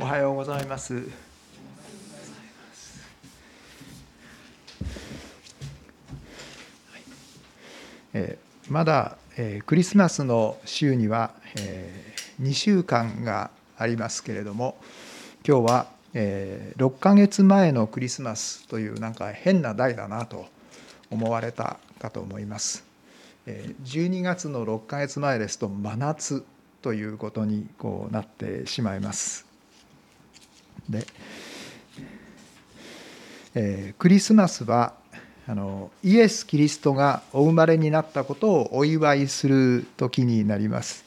おはようございます。まだ、クリスマスの週には、え2週間がありますけれども今日は、え6ヶ月前のクリスマスというなんか変な題だなと思われたかと思います。12月の6ヶ月前ですと真夏ということにこうなってしまいます。で、えークリスマスはあのイエス・キリストがお生まれになったことをお祝いする時になります。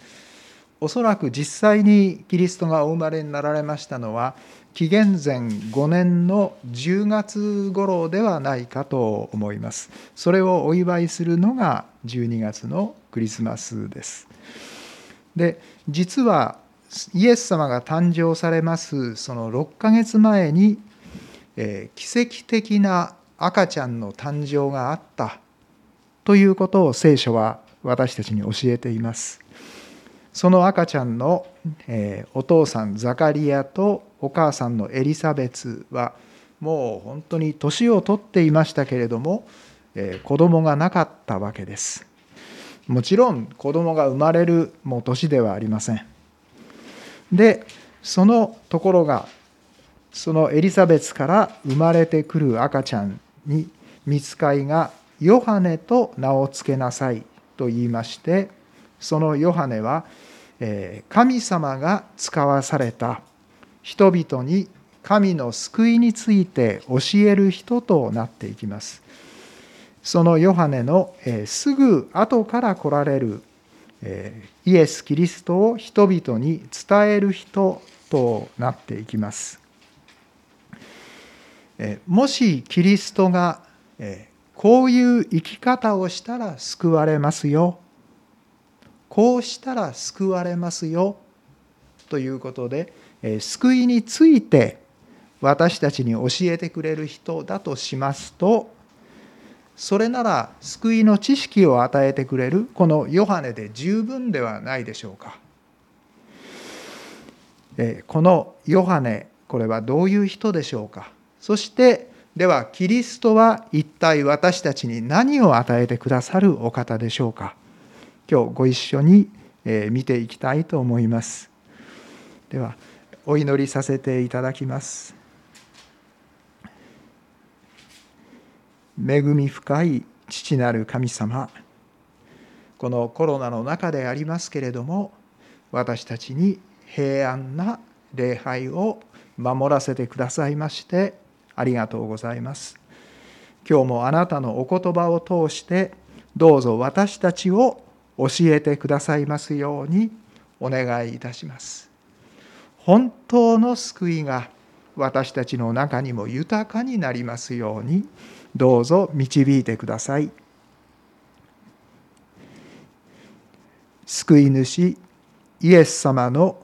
おそらく実際にキリストがお生まれになられましたのは紀元前5年の10月頃ではないかと思います。それをお祝いするのが12月のクリスマスです。で実はイエス様が誕生されますその6ヶ月前に、えー奇跡的な赤ちゃんの誕生があったということを聖書は私たちに教えています。その赤ちゃんの、えーお父さんザカリアとお母さんのエリザベツはもう本当に年を取っていましたけれども、えー子供がなかったわけです。もちろん子供が生まれるもう年ではありません。でそのところがそのエリザベツから生まれてくる赤ちゃんに見つかいがヨハネと名を付けなさいと言いましてそのヨハネは神様が使わされた人々に神の救いについて教える人となっていきます。そのヨハネのすぐ後から来られるイエス・キリストを人々に伝える人となっていきます。もしキリストがこういう生き方をしたら救われますよ。こうしたら救われますよ。ということで、救いについて私たちに教えてくれる人だとしますと、それなら救いの知識を与えてくれるこのヨハネで十分ではないでしょうか。このヨハネ、これはどういう人でしょうか。そして、ではキリストは一体私たちに何を与えてくださるお方でしょうか。今日ご一緒に見ていきたいと思います。では、お祈りさせていただきます。恵み深い父なる神様、このコロナの中でありますけれども、私たちに平安な礼拝を守らせてくださいまして、ありがとうございます。今日もあなたのお言葉を通して、どうぞ私たちを教えてくださいますようにお願いいたします。本当の救いが私たちの中にも豊かになりますように、どうぞ導いてください。救い主イエス様の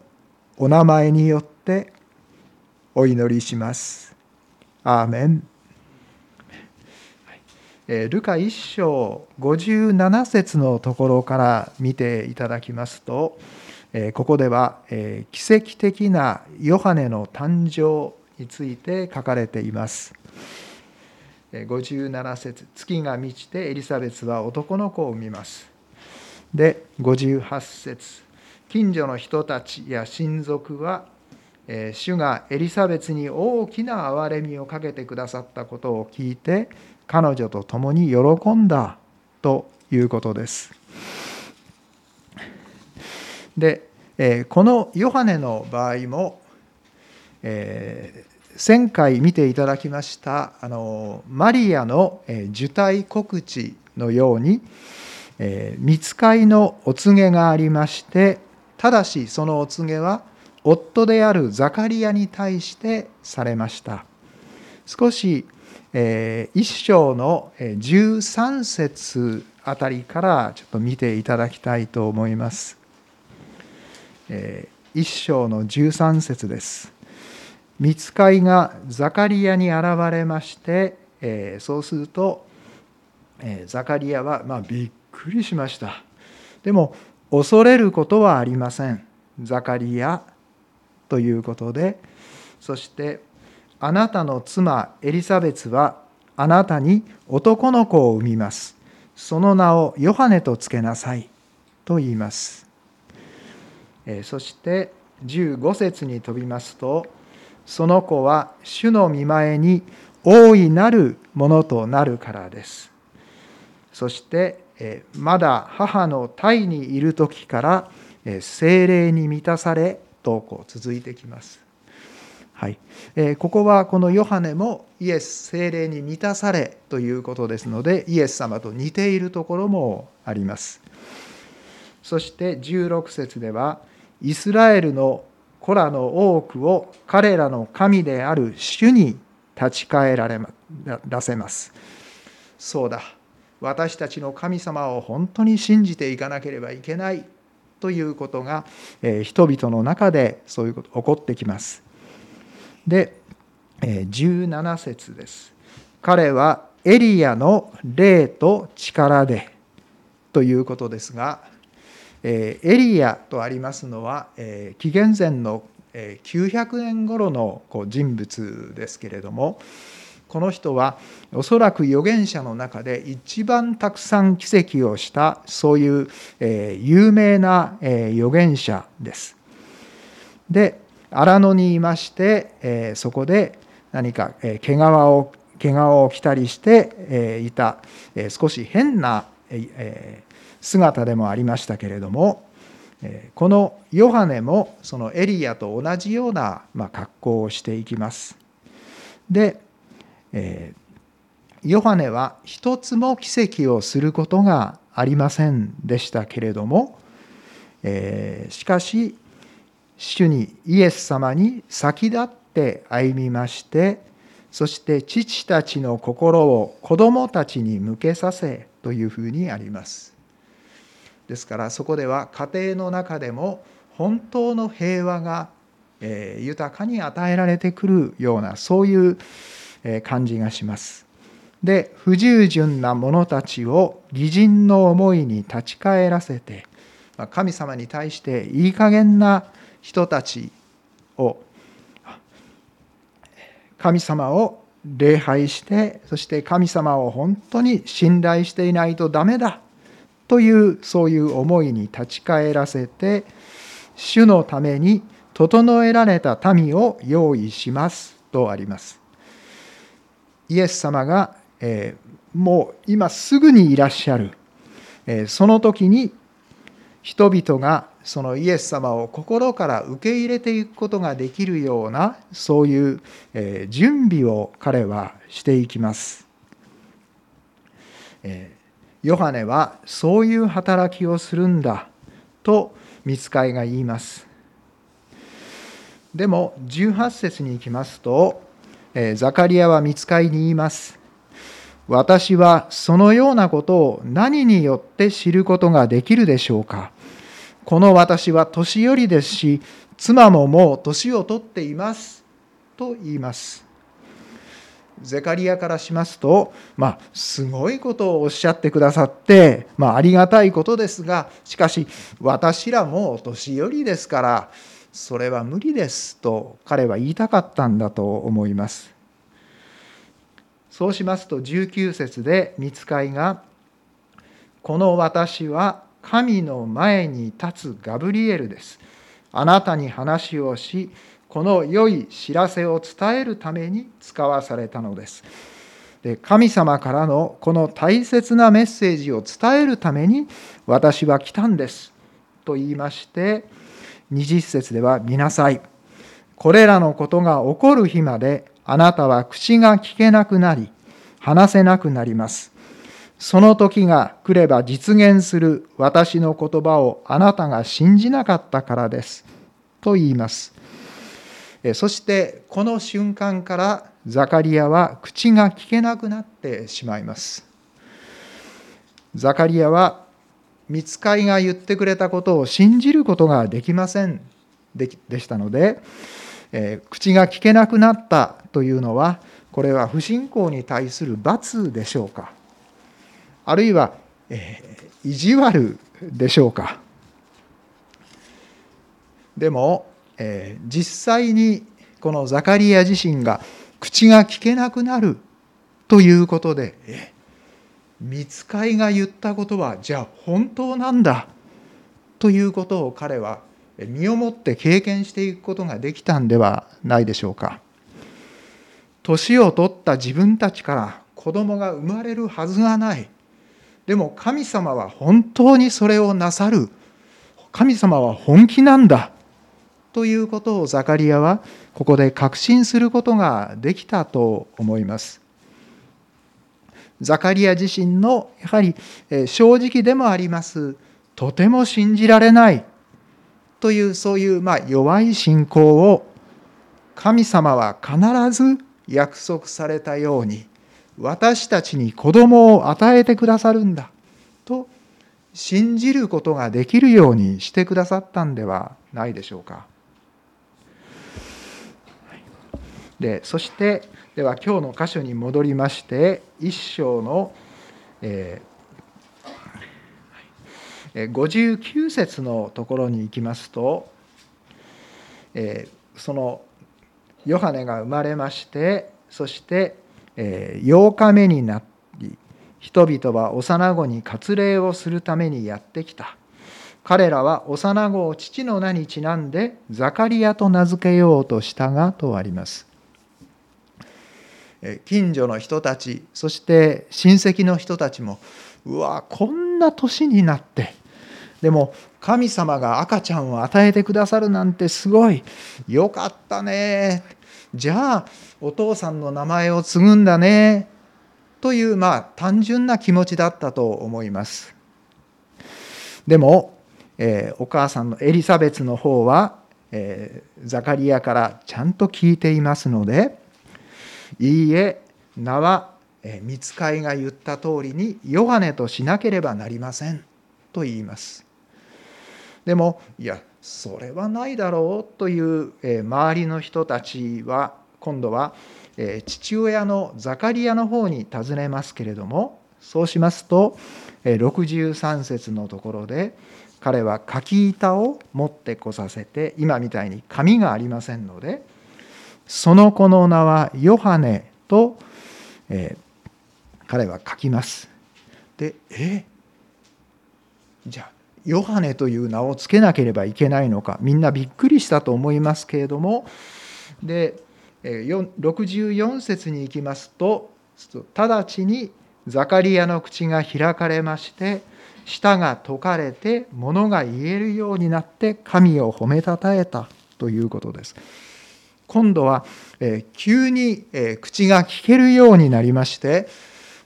お名前によってお祈りします。アーメン。ルカ1章57節のところから見ていただきますと、ここでは、奇跡的なヨハネの誕生について書かれています。57節月が満ちてエリザベスは男の子を産みます。で58節近所の人たちや親族は、主がエリザベスに大きな憐れみをかけてくださったことを聞いて彼女と共に喜んだということです。で、このヨハネの場合も、えー前回見ていただきましたあのマリアの受胎告知のように、えー見つかいのお告げがありましてただしそのお告げは夫であるザカリアに対してされました。少し、えー一章のえ13節あたりからちょっと見ていただきたいと思います、えー一章の13節です。見つかいがザカリアに現れまして、えーそうすると、えーザカリアは、まあ、びっくりしました。でも恐れることはありません。ザカリアということで、そしてあなたの妻エリザベツはあなたに男の子を産みます。その名をヨハネとつけなさい。と言います。えそして15節に飛びますとその子は主の見前に大いなるものとなるからです。そしてまだ母の胎にいる時から精霊に満たされとこう続いてきます。はい。えここはこのヨハネもイエス精霊に満たされということですのでイエス様と似ているところもあります。そして16節ではイスラエルの子らの多くを彼らの神である主に立ち返られらせます。そうだ。私たちの神様を本当に信じていかなければいけないということがえ人々の中でそういうこと起こってきます。でえ17節です。彼はエリアの霊と力でということですがえエリアとありますのはえ紀元前の900年頃のこう人物ですけれどもこの人はおそらく預言者の中で一番たくさん奇跡をしたそういうえ有名なえ預言者です。で荒野にいましてえそこで何かえ毛皮を毛皮を着たりしてえいたえ少し変な姿でもありましたけれどもこのヨハネもそのエリアと同じような格好をしていきます。でヨハネは一つも奇跡をすることがありませんでしたけれどもしかし主にイエス様に先立って歩みましてそして父たちの心を子供たちに向けさせというふうにあります。ですからそこでは家庭の中でも本当の平和が豊かに与えられてくるようなそういう感じがします。で不従順な者たちを義人の思いに立ち返らせて神様に対していい加減な人たちを神様を礼拝してそして神様を本当に信頼していないとダメだというそういう思いに立ち返らせて主のために整えられた民を用意しますとあります。イエス様が、えー、もう今すぐにいらっしゃる、えー、その時に人々がそのイエス様を心から受け入れていくことができるようなそういう、え、準備を彼はしていきます。えヨハネはそういう働きをするんだと見つかいが言います。でも18節に行きますとえザカリアは見つかいに言います。私はそのようなことを何によって知ることができるでしょうか。この私は年寄りですし、妻ももう年を取っています。と言います。ゼカリアからしますと、まあ、すごいことをおっしゃってくださって、まあ、ありがたいことですがしかし私らもお年寄りですからそれは無理ですと彼は言いたかったんだと思います。そうしますと19節で見つかいが「この私は神の前に立つガブリエルです」「あなたに話をしこの良い知らせを伝えるために使わされたのです。で神様からのこの大切なメッセージを伝えるために私は来たんです。と言いまして20節では見なさい。これらのことが起こる日まであなたは口が聞けなくなり話せなくなります。その時が来れば実現する私の言葉をあなたが信じなかったからです。と言います。そしてこの瞬間からザカリアは口が聞けなくなってしまいます。ザカリアは見つかいが言ってくれたことを信じることができません。でしたので、えー、口が聞けなくなったというのはこれは不信仰に対する罰でしょうか。あるいは、えー、意地悪でしょうか。でもえ実際にこのザカリア自身が口が聞けなくなるということでえ見つかいが言ったことはじゃあ本当なんだということを彼は身をもって経験していくことができたんではないでしょうか。年を取った自分たちから子供が生まれるはずがない。でも神様は本当にそれをなさる。神様は本気なんだ。ということをザカリアはここで確信することができたと思います。ザカリア自身のやはり正直でもありますとても信じられないというそういうま弱い信仰を神様は必ず約束されたように私たちに子供を与えてくださるんだと信じることができるようにしてくださったんではないでしょうか。でそしてでは今日の箇所に戻りまして一章の、えー、59節のところに行きますと、えー、そのヨハネが生まれましてそして、えー、8日目になり人々は幼子に割礼をするためにやってきた。彼らは幼子を父の名にちなんでザカリアと名付けようとしたがとあります。近所の人たちそして親戚の人たちもうわこんな年になってでも神様が赤ちゃんを与えてくださるなんてすごいよかったね。じゃあお父さんの名前を継ぐんだね。というまあ単純な気持ちだったと思います。でも、えー、お母さんのエリザベツの方は、えー、ザカリアからちゃんと聞いていますのでいいえ名は見つかいが言った通りにヨハネとしなければなりませんと言います。でもいやそれはないだろうという周りの人たちは今度は父親のザカリアの方に尋ねますけれどもそうしますと63節のところで彼は柿板を持ってこさせて今みたいに紙がありませんのでその子の名はヨハネと、えー、彼は書きます。で、え？じゃあヨハネという名を付けなければいけないのかみんなびっくりしたと思いますけれどもで64節に行きますと直ちにザカリアの口が開かれまして舌が解かれて物が言えるようになって神を褒めたたえたということです。今度は、急に、口が聞けるようになりまして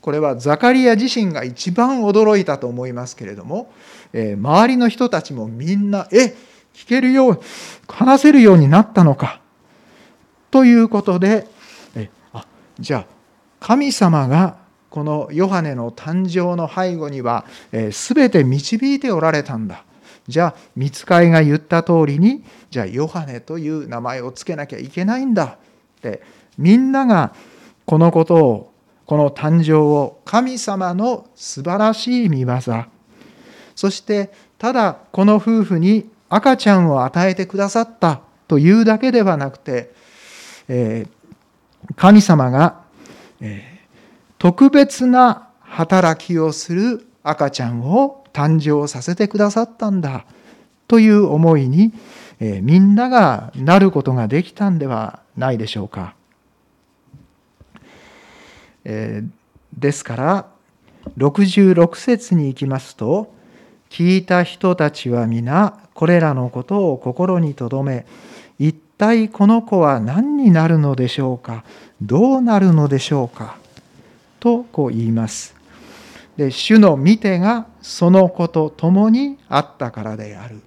これはザカリア自身が一番驚いたと思いますけれども、周りの人たちもみんな「え聞けるよう話せるようになったのか」ということであじゃあ神様がこのヨハネの誕生の背後には、え、全て導いておられたんだ。じゃあ見つかいが言った通りにじゃあヨハネという名前を付けなきゃいけないんだ。ってみんながこのことをこの誕生を神様の素晴らしい見業。そしてただこの夫婦に赤ちゃんを与えてくださったというだけではなくて、えー、神様が、えー、特別な働きをする赤ちゃんを誕生させてくださったんだという思いに、えみんながなることができたんではないでしょうか。えですから66節に行きますと聞いた人たちは皆これらのことを心に留め一体この子は何になるのでしょうかどうなるのでしょうかとこう言います。で主の見てがその子と共にあったからである。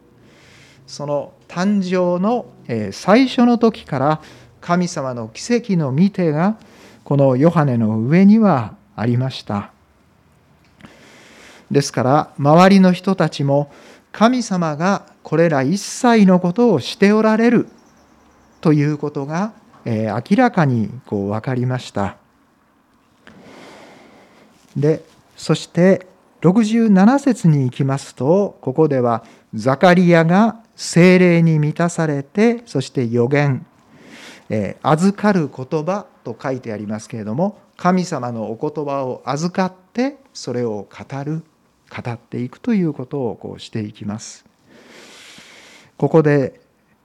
その誕生の最初の時から神様の奇跡の見てがこのヨハネの上にはありました。ですから周りの人たちも神様がこれら一切のことをしておられるということが明らかにこう分かりました。でそして67節に行きますとここではザカリアが精霊に満たされてそして予言え預かる言葉と書いてありますけれども神様のお言葉を預かってそれを語る語っていくということをこうしていきます。ここで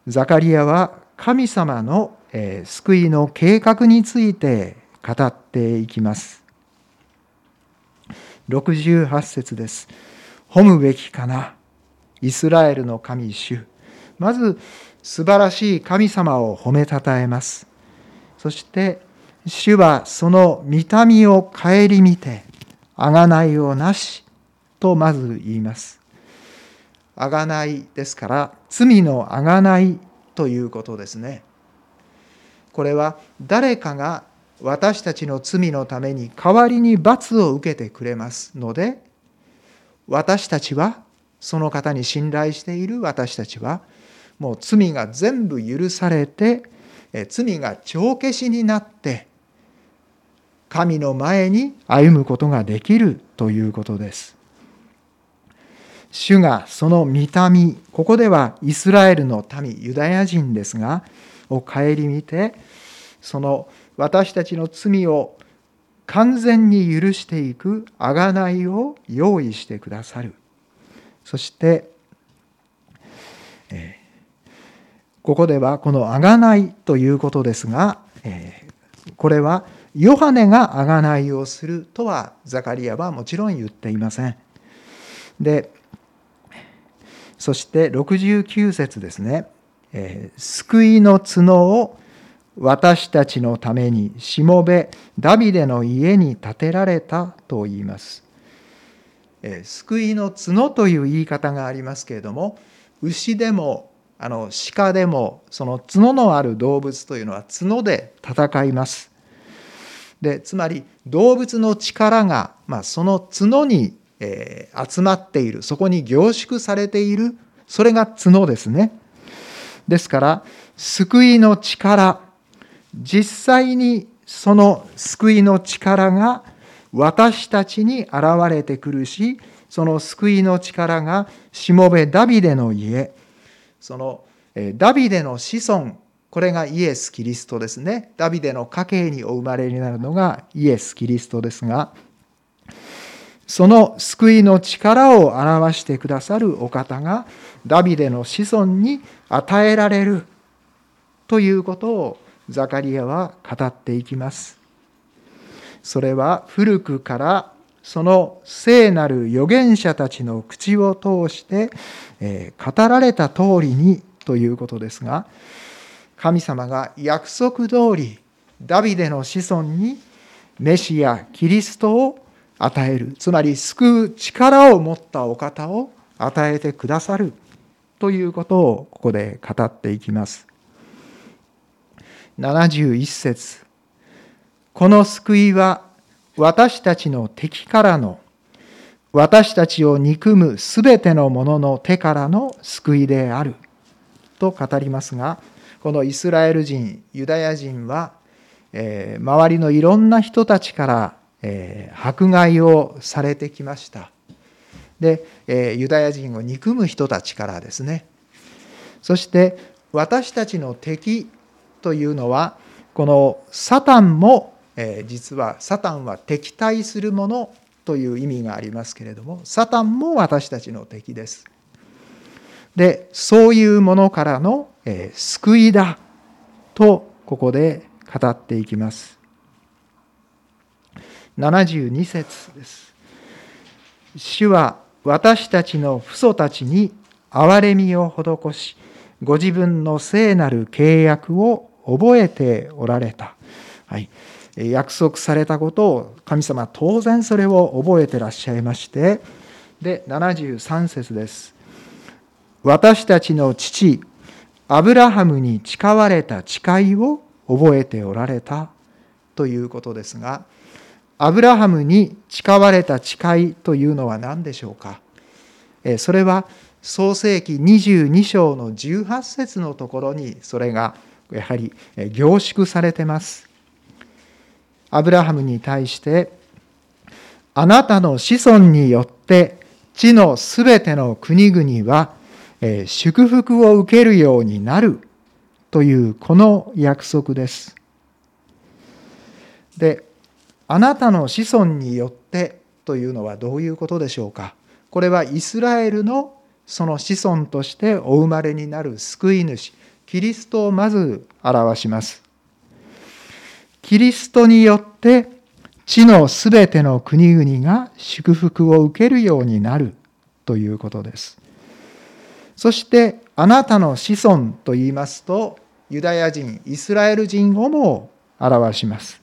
ザカリアは神様の救いの計画について語っていきます。68節です。褒むべきかな？イスラエルの神主。まず素晴らしい神様を褒めたたえます。そして主はその見た目を顧みて、贖いをなしとまず言います。贖いですから、罪の贖いということですね。これは誰かが私たちの罪のために代わりに罰を受けてくれますので、私たちは、その方に信頼している私たちは、もう罪が全部許されて、罪が帳消しになって、神の前に歩むことができるということです。主がその見た目、ここではイスラエルの民、ユダヤ人ですが、を顧みて、その私たちの罪を完全に許していく贖いを用意してくださる。そして、ここではこの贖いということですが、これはヨハネが贖いをするとはザカリアはもちろん言っていません。でそして69節ですね、救いの角を私たちのためにしもべダビデの家に建てられたと言います。え、救いの角という言い方がありますけれども牛でもあの鹿でもその角のある動物というのは角で戦います。でつまり動物の力が、まあ、その角に、えー、集まっているそこに凝縮されているそれが角ですね。ですから救いの力実際にその救いの力が私たちに現れてくるしその救いの力がしもべダビデの家そのダビデの子孫これがイエス・キリストですね。ダビデの家系にお生まれになるのがイエス・キリストですが、その救いの力を表してくださるお方がダビデの子孫に与えられるということをザカリアは語っていきます。それは古くからその聖なる預言者たちの口を通して語られた通りにということですが、神様が約束通りダビデの子孫にメシア、キリストを与えるつまり救う力を持ったお方を与えてくださるということをここで語っていきます71節。この救いは私たちの敵からの私たちを憎むすべての者の手からの救いであると語りますがこのイスラエル人ユダヤ人は、えー、周りのいろんな人たちから、えー、迫害をされてきました。で、えー、ユダヤ人を憎む人たちからですね。そして私たちの敵というのはこのサタンも、え、実はサタンは敵対するものという意味がありますけれどもサタンも私たちの敵です。でそういうものからの、え、救いだとここで語っていきます。72節です。主は私たちの父祖たちに憐れみを施しご自分の聖なる契約を覚えておられた、はい、約束されたことを神様当然それを覚えてらっしゃいましてで73節です。私たちの父アブラハムに誓われた誓いを覚えておられたということですがアブラハムに誓われた誓いというのは何でしょうか？それは創世紀22章の18節のところにそれがやはり凝縮されてます。アブラハムに対してあなたの子孫によって地のすべての国々は祝福を受けるようになるというこの約束です。で、あなたの子孫によってというのはどういうことでしょうか？これはイスラエルのその子孫としてお生まれになる救い主、キリストをまず表します。キリストによって地のすべての国々が祝福を受けるようになるということです。そしてあなたの子孫と言いますとユダヤ人、イスラエル人をも表します。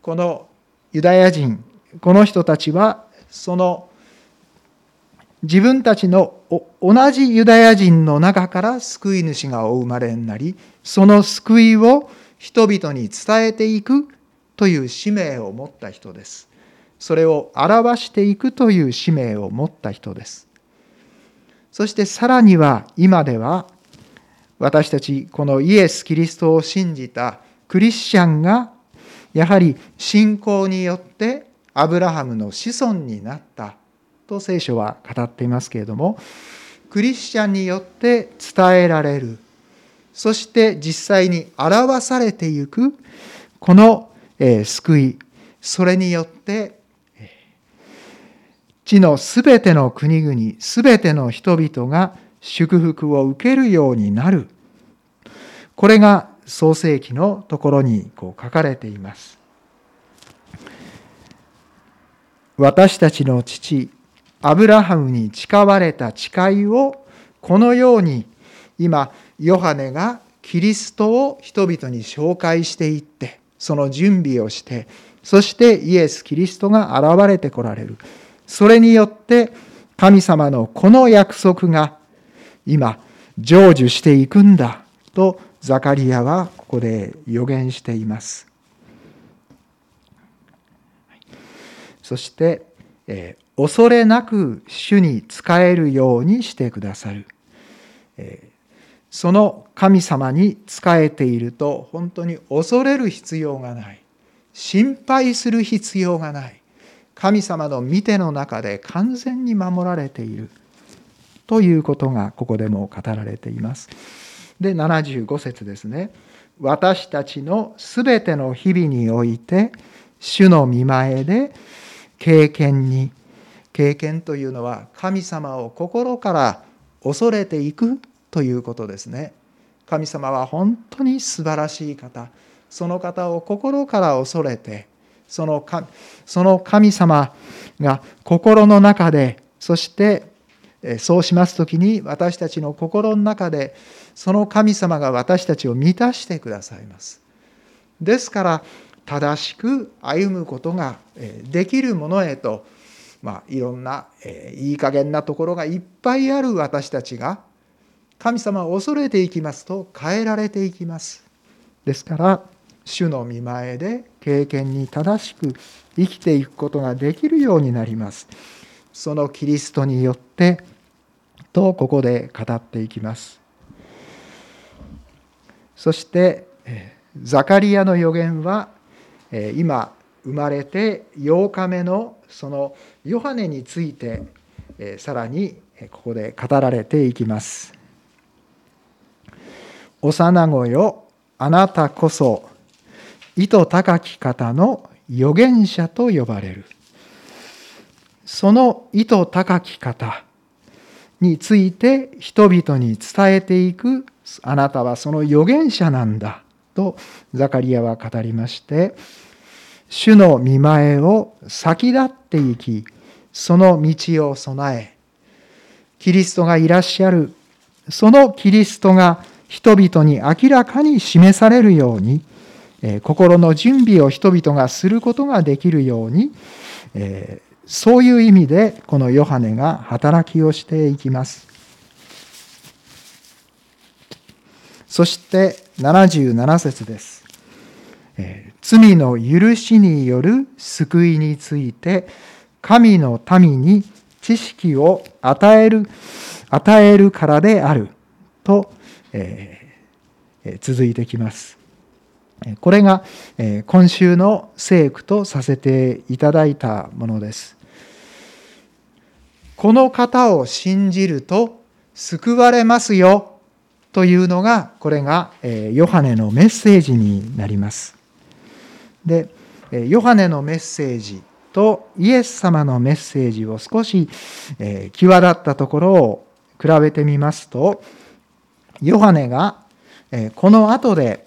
このユダヤ人、この人たちはその自分たちの同じユダヤ人の中から救い主がお生まれになり、その救いを人々に伝えていくという使命を持った人です。それを表していくという使命を持った人です。そしてさらには今では私たちこのイエス・キリストを信じたクリスチャンがやはり信仰によってアブラハムの子孫になったと聖書は語っていますけれどもクリスチャンによって伝えられる。そして実際に表されていくこの救い。それによって地のすべての国々すべての人々が祝福を受けるようになる。これが創世記のところにこう書かれています。私たちの父アブラハムに誓われた誓いをこのように今ヨハネがキリストを人々に紹介していってその準備をしてそしてイエス・キリストが現れてこられる。それによって神様のこの約束が今成就していくんだとザカリアはここで予言しています。そして、恐れなく主に仕えるようにしてくださる。その神様に仕えていると本当に恐れる必要がない。心配する必要がない。神様の見ての中で完全に守られている。ということがここでも語られています。で、75節ですね。私たちのすべての日々において、主の見前で経験に経験というのは神様を心から恐れていくということですね。神様は本当に素晴らしい方その方を心から恐れてそのかその神様が心の中でそしてそうします時に私たちの心の中でその神様が私たちを満たしてくださいます。ですから正しく歩むことができるものへとまあ、いろんな、えー、いい加減なところがいっぱいある私たちが神様を恐れていきますと変えられていきます。ですから主の見前で経験に正しく生きていくことができるようになります。そのキリストによってとここで語っていきます。そしてザカリアの予言は今生まれて8日目のそのヨハネについてさらにここで語られていきます。幼子よあなたこそ意図高き方の預言者と呼ばれる。その意図高き方について人々に伝えていくあなたはその預言者なんだとザカリアは語りまして主の見前を先立っていき、その道を備え、キリストがいらっしゃる、そのキリストが人々に明らかに示されるように、心の準備を人々がすることができるように、そういう意味でこのヨハネが働きをしていきます。そして77節です。罪の許しによる救いについて神の民に知識を与える与えるからであると、えー、続いてきます。これが今週の聖句とさせていただいたものです。この方を信じると救われますよというのがこれがヨハネのメッセージになります。でヨハネのメッセージとイエス様のメッセージを少し際立ったところを比べてみますとヨハネがこの後で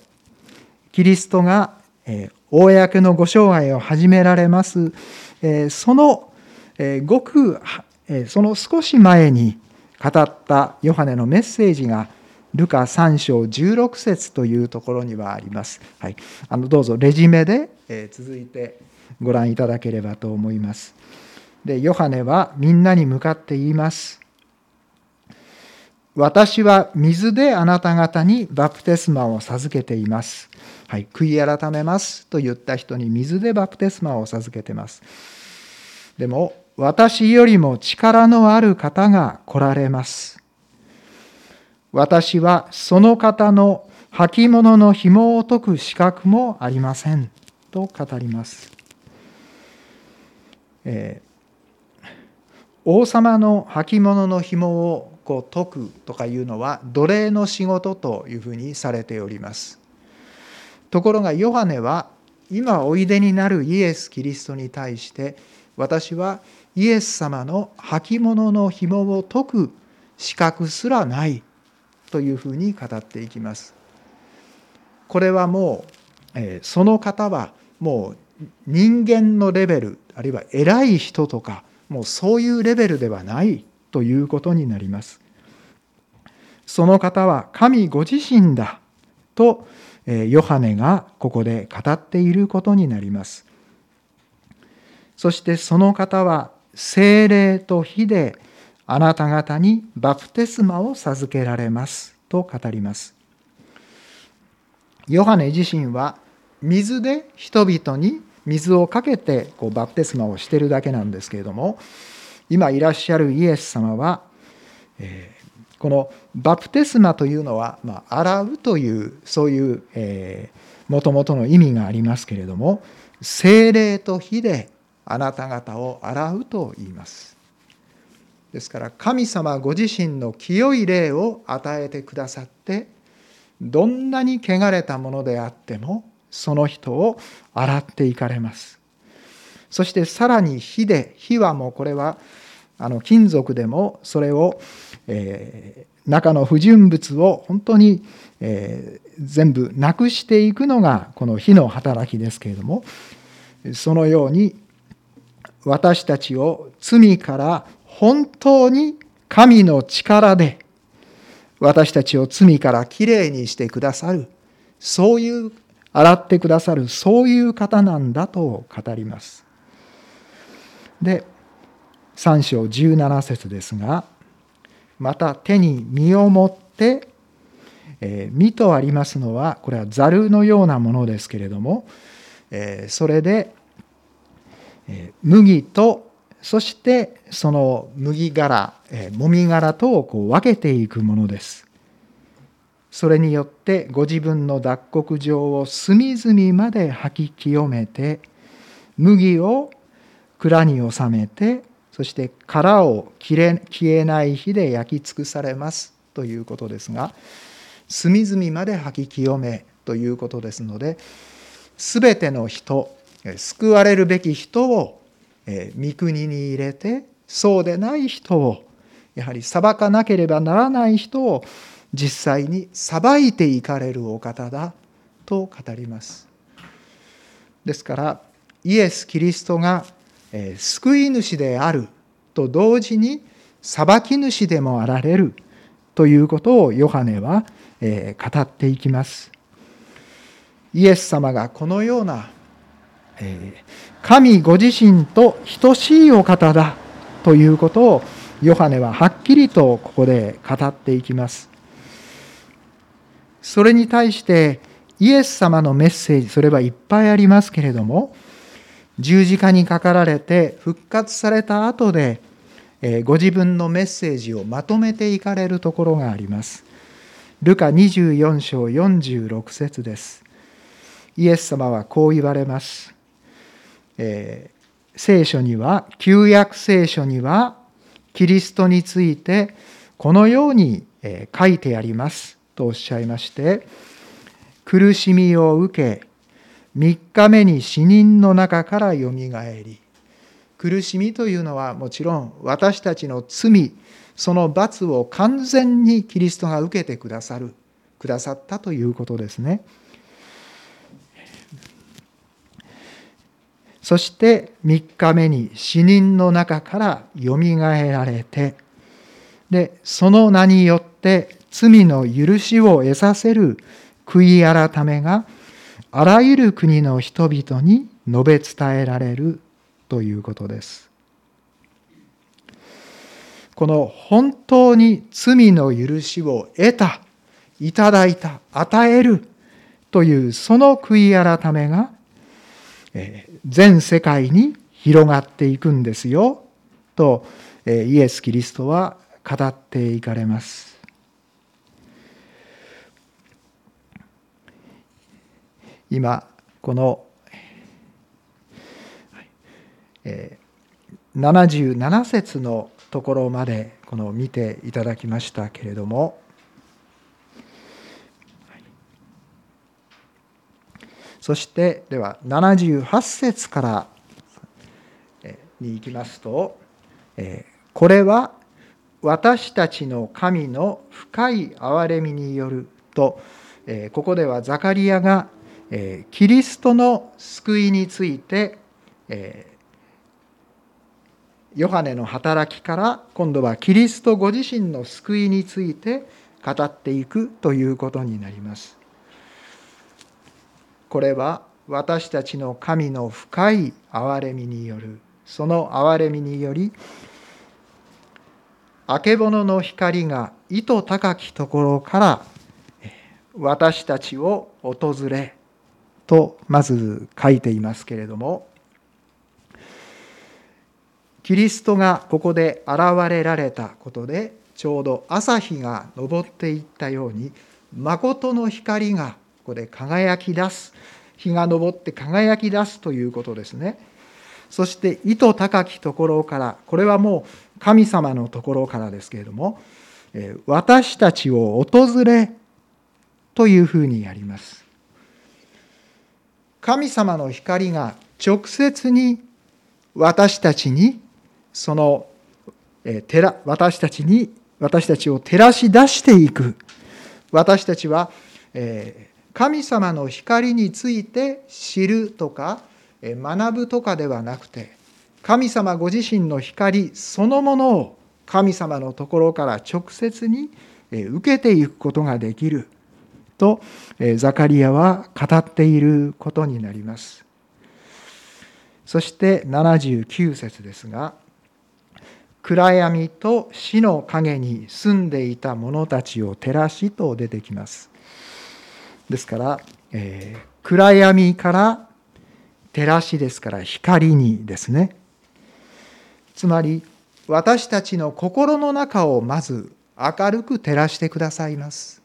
キリストが公のご生涯を始められます。そのごくその少し前に語ったヨハネのメッセージがルカ3章16節というところにはあります。はい、あのどうぞレジュメで続いてご覧いただければと思います。で、ヨハネはみんなに向かって言います。私は水であなた方にバプテスマを授けています。はい、悔い改めますと言った人に水でバプテスマを授けてます。でも、私よりも力のある方が来られます。私はその方の履物の紐を解く資格もありません。と語ります。えー、王様の履物の紐をこう解くとかいうのは奴隷の仕事というふうにされております。ところがヨハネは今おいでになるイエス・キリストに対して私はイエス様の履物の紐を解く資格すらないというふうに語っていきます。これはもう、えその方はもう人間のレベルあるいは偉い人とかもうそういうレベルではないということになります。その方は神ご自身だとヨハネがここで語っていることになります。そしてその方は精霊と火であなた方にバプテスマを授けられますと語ります。ヨハネ自身は水で人々に水をかけてこうバプテスマをしてるだけなんですけれども今いらっしゃるイエス様は、えー、このバプテスマというのは、まあ、洗うというそういうもともとの意味がありますけれども精霊と火であなた方を洗うと言います。ですから神様ご自身の清い霊を与えてくださってどんなに汚れたものであってもその人を洗っていかれます。そしてさらに火で火はもうこれはあの金属でもそれを、えー、中の不純物を本当に、えー、全部なくしていくのがこの火の働きですけれどもそのように私たちを罪から本当に神の力で私たちを罪からきれいにしてくださるそういう洗ってくださるそういう方なんだと語ります。で3章17節ですがまた手に身を持ってえー、身とありますのはこれはざるのようなものですけれども、えー、それで、えー、麦とそしてその麦殻、えもみ殻とをこう分けていくものです。それによってご自分の脱穀状を隅々まで吐き清めて麦を蔵に収めてそして殻を消えない火で焼き尽くされますということですが隅々まで吐き清めということですので全ての人救われるべき人を御国に入れてそうでない人をやはり裁かなければならない人を実際に裁いていかれるお方だと語ります。ですからイエス・キリストが救い主であると同時に裁き主でもあられるということをヨハネは語っていきます。イエス様がこのような神ご自身と等しいお方だということをヨハネははっきりとここで語っていきます。それに対してイエス様のメッセージそれはいっぱいありますけれども十字架にかかられて復活された後でご自分のメッセージをまとめていかれるところがあります。ルカ24章46節です。イエス様はこう言われます。えー、聖書には旧約聖書にはキリストについてこのように書いてありますとおっしゃいまして苦しみを受け3日目に死人の中からよみがえり苦しみというのはもちろん私たちの罪その罰を完全にキリストが受けてくださるくださったということですね。そして3日目に死人の中からよみがえられてでその名によって罪の許しを得させる悔い改めがあらゆる国の人々に述べ伝えられるということです。この本当に罪の許しを得た、いただいた、与えるというその悔い改めが全世界に広がっていくんですよとイエス・キリストは語っていかれます。今この77節のところまでこの見ていただきましたけれどもそしてでは78節からに行きますとこれは私たちの神の深い憐れみによるとここではザカリアがキリストの救いについてヨハネの働きから今度はキリストご自身の救いについて語っていくということになります。これは私たちの神の深い憐れみによるその憐れみによりあけぼのの光が糸高きところから私たちを訪れとまず書いていますけれどもキリストがここで現れられたことでちょうど朝日が昇っていったように誠の光がここで輝き出す。日が昇って輝き出すということですね。そして糸高きところからこれはもう神様のところからですけれども私たちを訪れというふうにやります。神様の光が直接に私たちにその私たちに私たちを照らし出していく。私たちはえ神様の光について知るとか学ぶとかではなくて神様ご自身の光そのものを神様のところから直接に受けていくことができるとザカリアは語っていることになります。そして79節ですが暗闇と死の影に住んでいた者たちを照らしと出てきます。ですから、えー、暗闇から照らしですから光にですね。つまり私たちの心の中をまず明るく照らしてくださいます。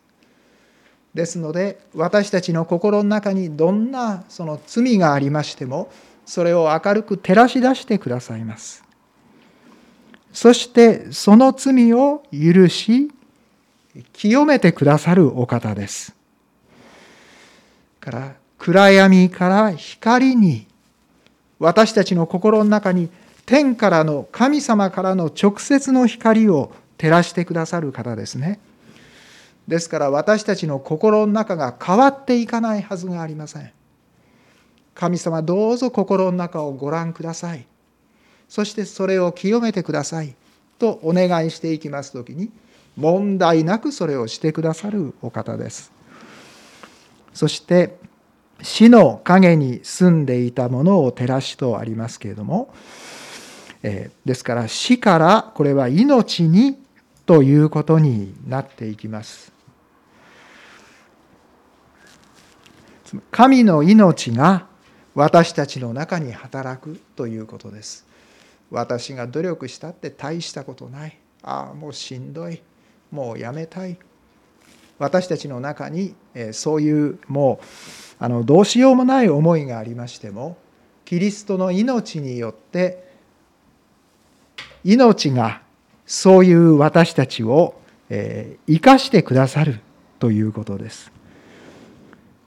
ですので私たちの心の中にどんなその罪がありましてもそれを明るく照らし出してくださいます。そしてその罪を許し清めてくださるお方です。から暗闇から光に私たちの心の中に天からの神様からの直接の光を照らしてくださる方ですね。ですから私たちの心の中が変わっていかないはずがありません。神様どうぞ心の中をご覧ください。そしてそれを清めてくださいとお願いしていきます時に問題なくそれをしてくださるお方です。そして死の影に住んでいたものを照らしとありますけれども、えー、ですから死からこれは命にということになっていきます。神の命が私たちの中に働くということです。私が努力したって大したことないああもうしんどいもうやめたい私たちの中にそういうもうあのどうしようもない思いがありましてもキリストの命によって命がそういう私たちを生かしてくださるということです。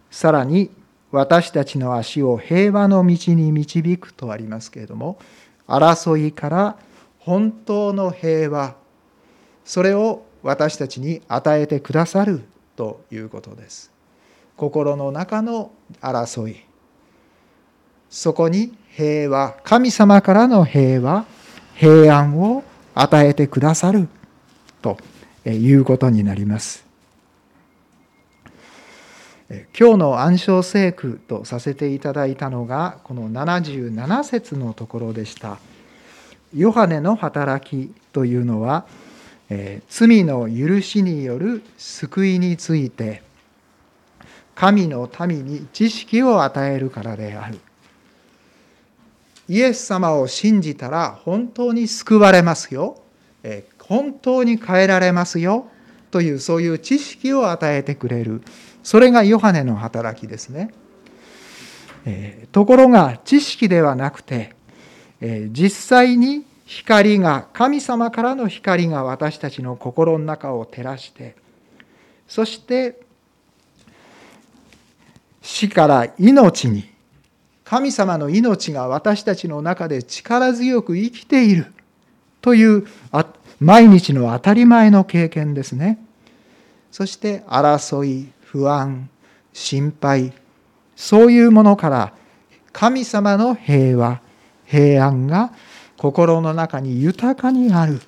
さらに私たちの足を平和の道に導くとありますけれども争いから本当の平和それを私たちに与えてくださるということです。心の中の争いそこに平和神様からの平和平安を与えてくださるということになります。今日の暗唱聖句とさせていただいたのがこの77節のところでした。ヨハネの働きというのは、え罪の許しによる救いについて神の民に知識を与えるからである。イエス様を信じたら本当に救われますよえ。本当に変えられますよ。というそういう知識を与えてくれる。それがヨハネの働きですね。えところが知識ではなくてえ実際に光が神様からの光が私たちの心の中を照らしてそして死から命に神様の命が私たちの中で力強く生きているという毎日の当たり前の経験ですね。そして争い、不安、心配、そういうものから神様の平和、平安が心の中に豊かにある。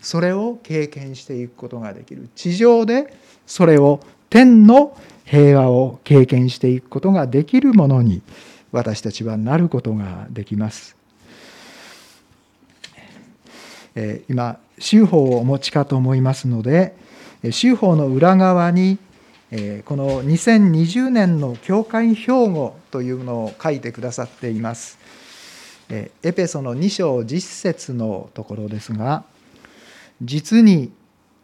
それを経験していくことができる。地上でそれを天の平和を経験していくことができるものに私たちはなることができます。え今修法をお持ちかと思いますので修法の裏側にこの2020年の教会標語というのを書いてくださっています。エペソの2章10節のところですが実に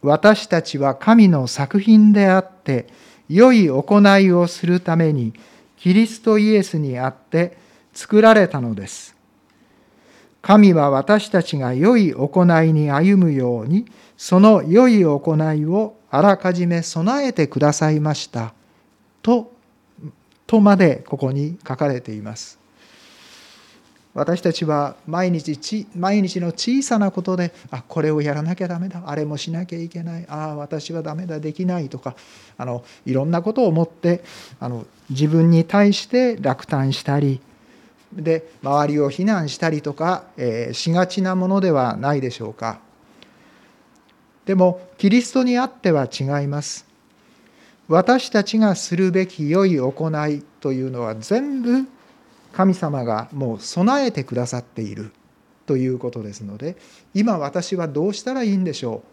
私たちは神の作品であって良い行いをするためにキリストイエスにあって作られたのです。神は私たちが良い行いに歩むようにその良い行いをあらかじめ備えてくださいましたととまでここに書かれています。私たちは毎日毎日の小さなことであこれをやらなきゃダメだ。あれもしなきゃいけない。ああ私はダメだ。できないとか。あのいろんなことを思ってあの自分に対して落胆したりで周りを非難したりとか、えー、しがちなものではないでしょうか。でもキリストにあっては違います。私たちがするべき良い行いというのは全部神様がもう備えてくださっているということですので今私はどうしたらいいんでしょう？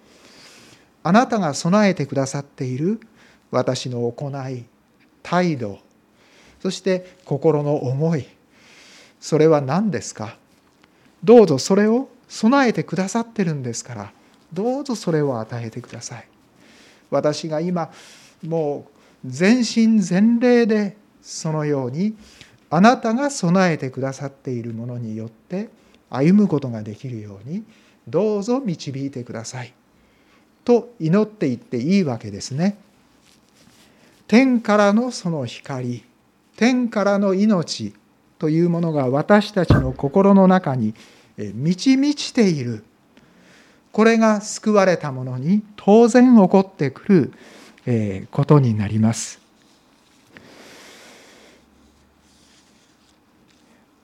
あなたが備えてくださっている私の行い態度そして心の思いそれは何ですか？どうぞそれを備えてくださってるんですからどうぞそれを与えてください。私が今もう全身全霊でそのようにあなたが備えてくださっているものによって歩むことができるようにどうぞ導いてくださいと祈っていっていいわけですね。天からのその光天からの命というものが私たちの心の中に満ち満ちているこれが救われたものに当然起こってくることになります。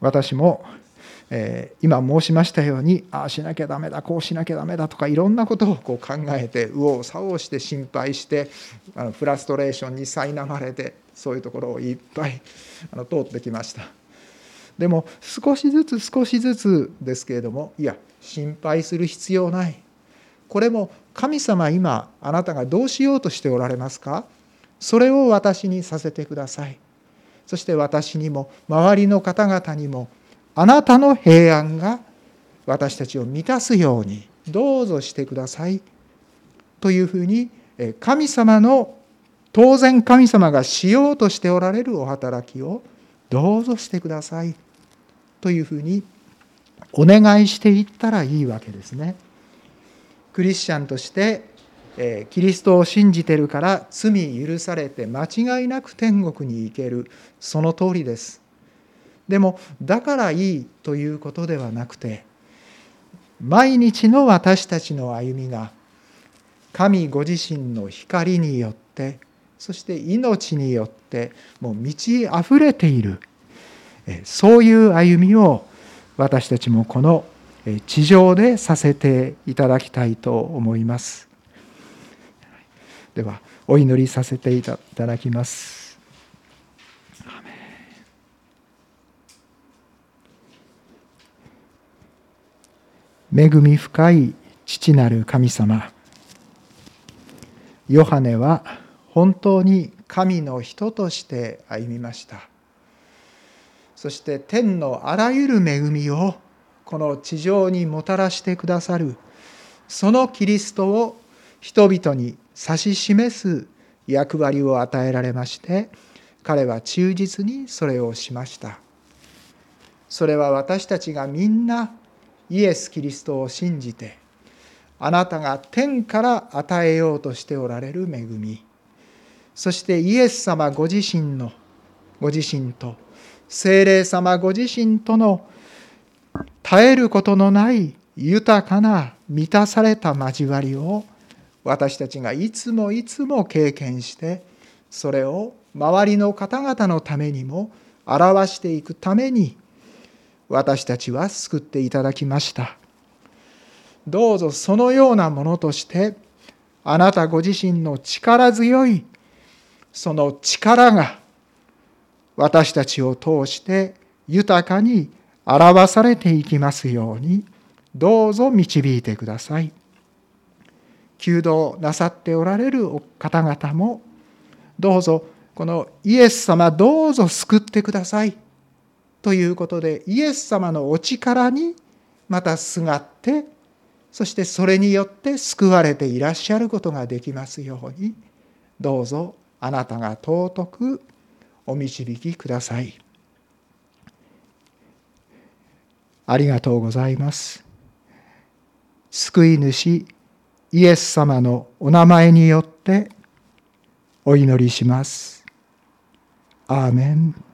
私も、えー、今申しましたようにああしなきゃダメだこうしなきゃダメだとかいろんなことをこう考えて右往左往して心配してあのフラストレーションに苛まれてそういうところをいっぱいあの通ってきました。でも少しずつ少しずつですけれどもいや心配する必要ない。これも神様今あなたがどうしようとしておられますか？それを私にさせてください。そして私にも周りの方々にもあなたの平安が私たちを満たすようにどうぞしてくださいというふうに神様の当然神様がしようとしておられるお働きをどうぞしてくださいというふうにお願いしていったらいいわけですね。クリスチャンとしてキリストを信じてるから罪許されて間違いなく天国に行ける。その通りです。でもだからいいということではなくて毎日の私たちの歩みが神ご自身の光によってそして命によってもう満ち溢れている。そういう歩みを私たちもこの地上でさせていただきたいと思います。ではお祈りさせていただきます。恵み深い父なる神様。ヨハネは本当に神の人として歩みました。そして天のあらゆる恵みをこの地上にもたらしてくださるそのキリストを人々に指し示す役割を与えられまして彼は忠実にそれをしました。それは私たちがみんなイエス・キリストを信じてあなたが天から与えようとしておられる恵み。そしてイエス様ご自身のご自身と精霊様ご自身との絶えることのない豊かな満たされた交わりを私たちがいつもいつも経験してそれを周りの方々のためにも表していくために私たちは救っていただきましたどうぞそのようなものとしてあなたご自身の力強いその力が私たちを通して豊かに表されていきますようにどうぞ導いてください。求道なさっておられる方々もどうぞこのイエス様どうぞ救ってくださいということでイエス様のお力にまたすがってそしてそれによって救われていらっしゃることができますようにどうぞあなたが尊くお導きください。ありがとうございます。救い主イエス様のお名前によってお祈りします。アーメン。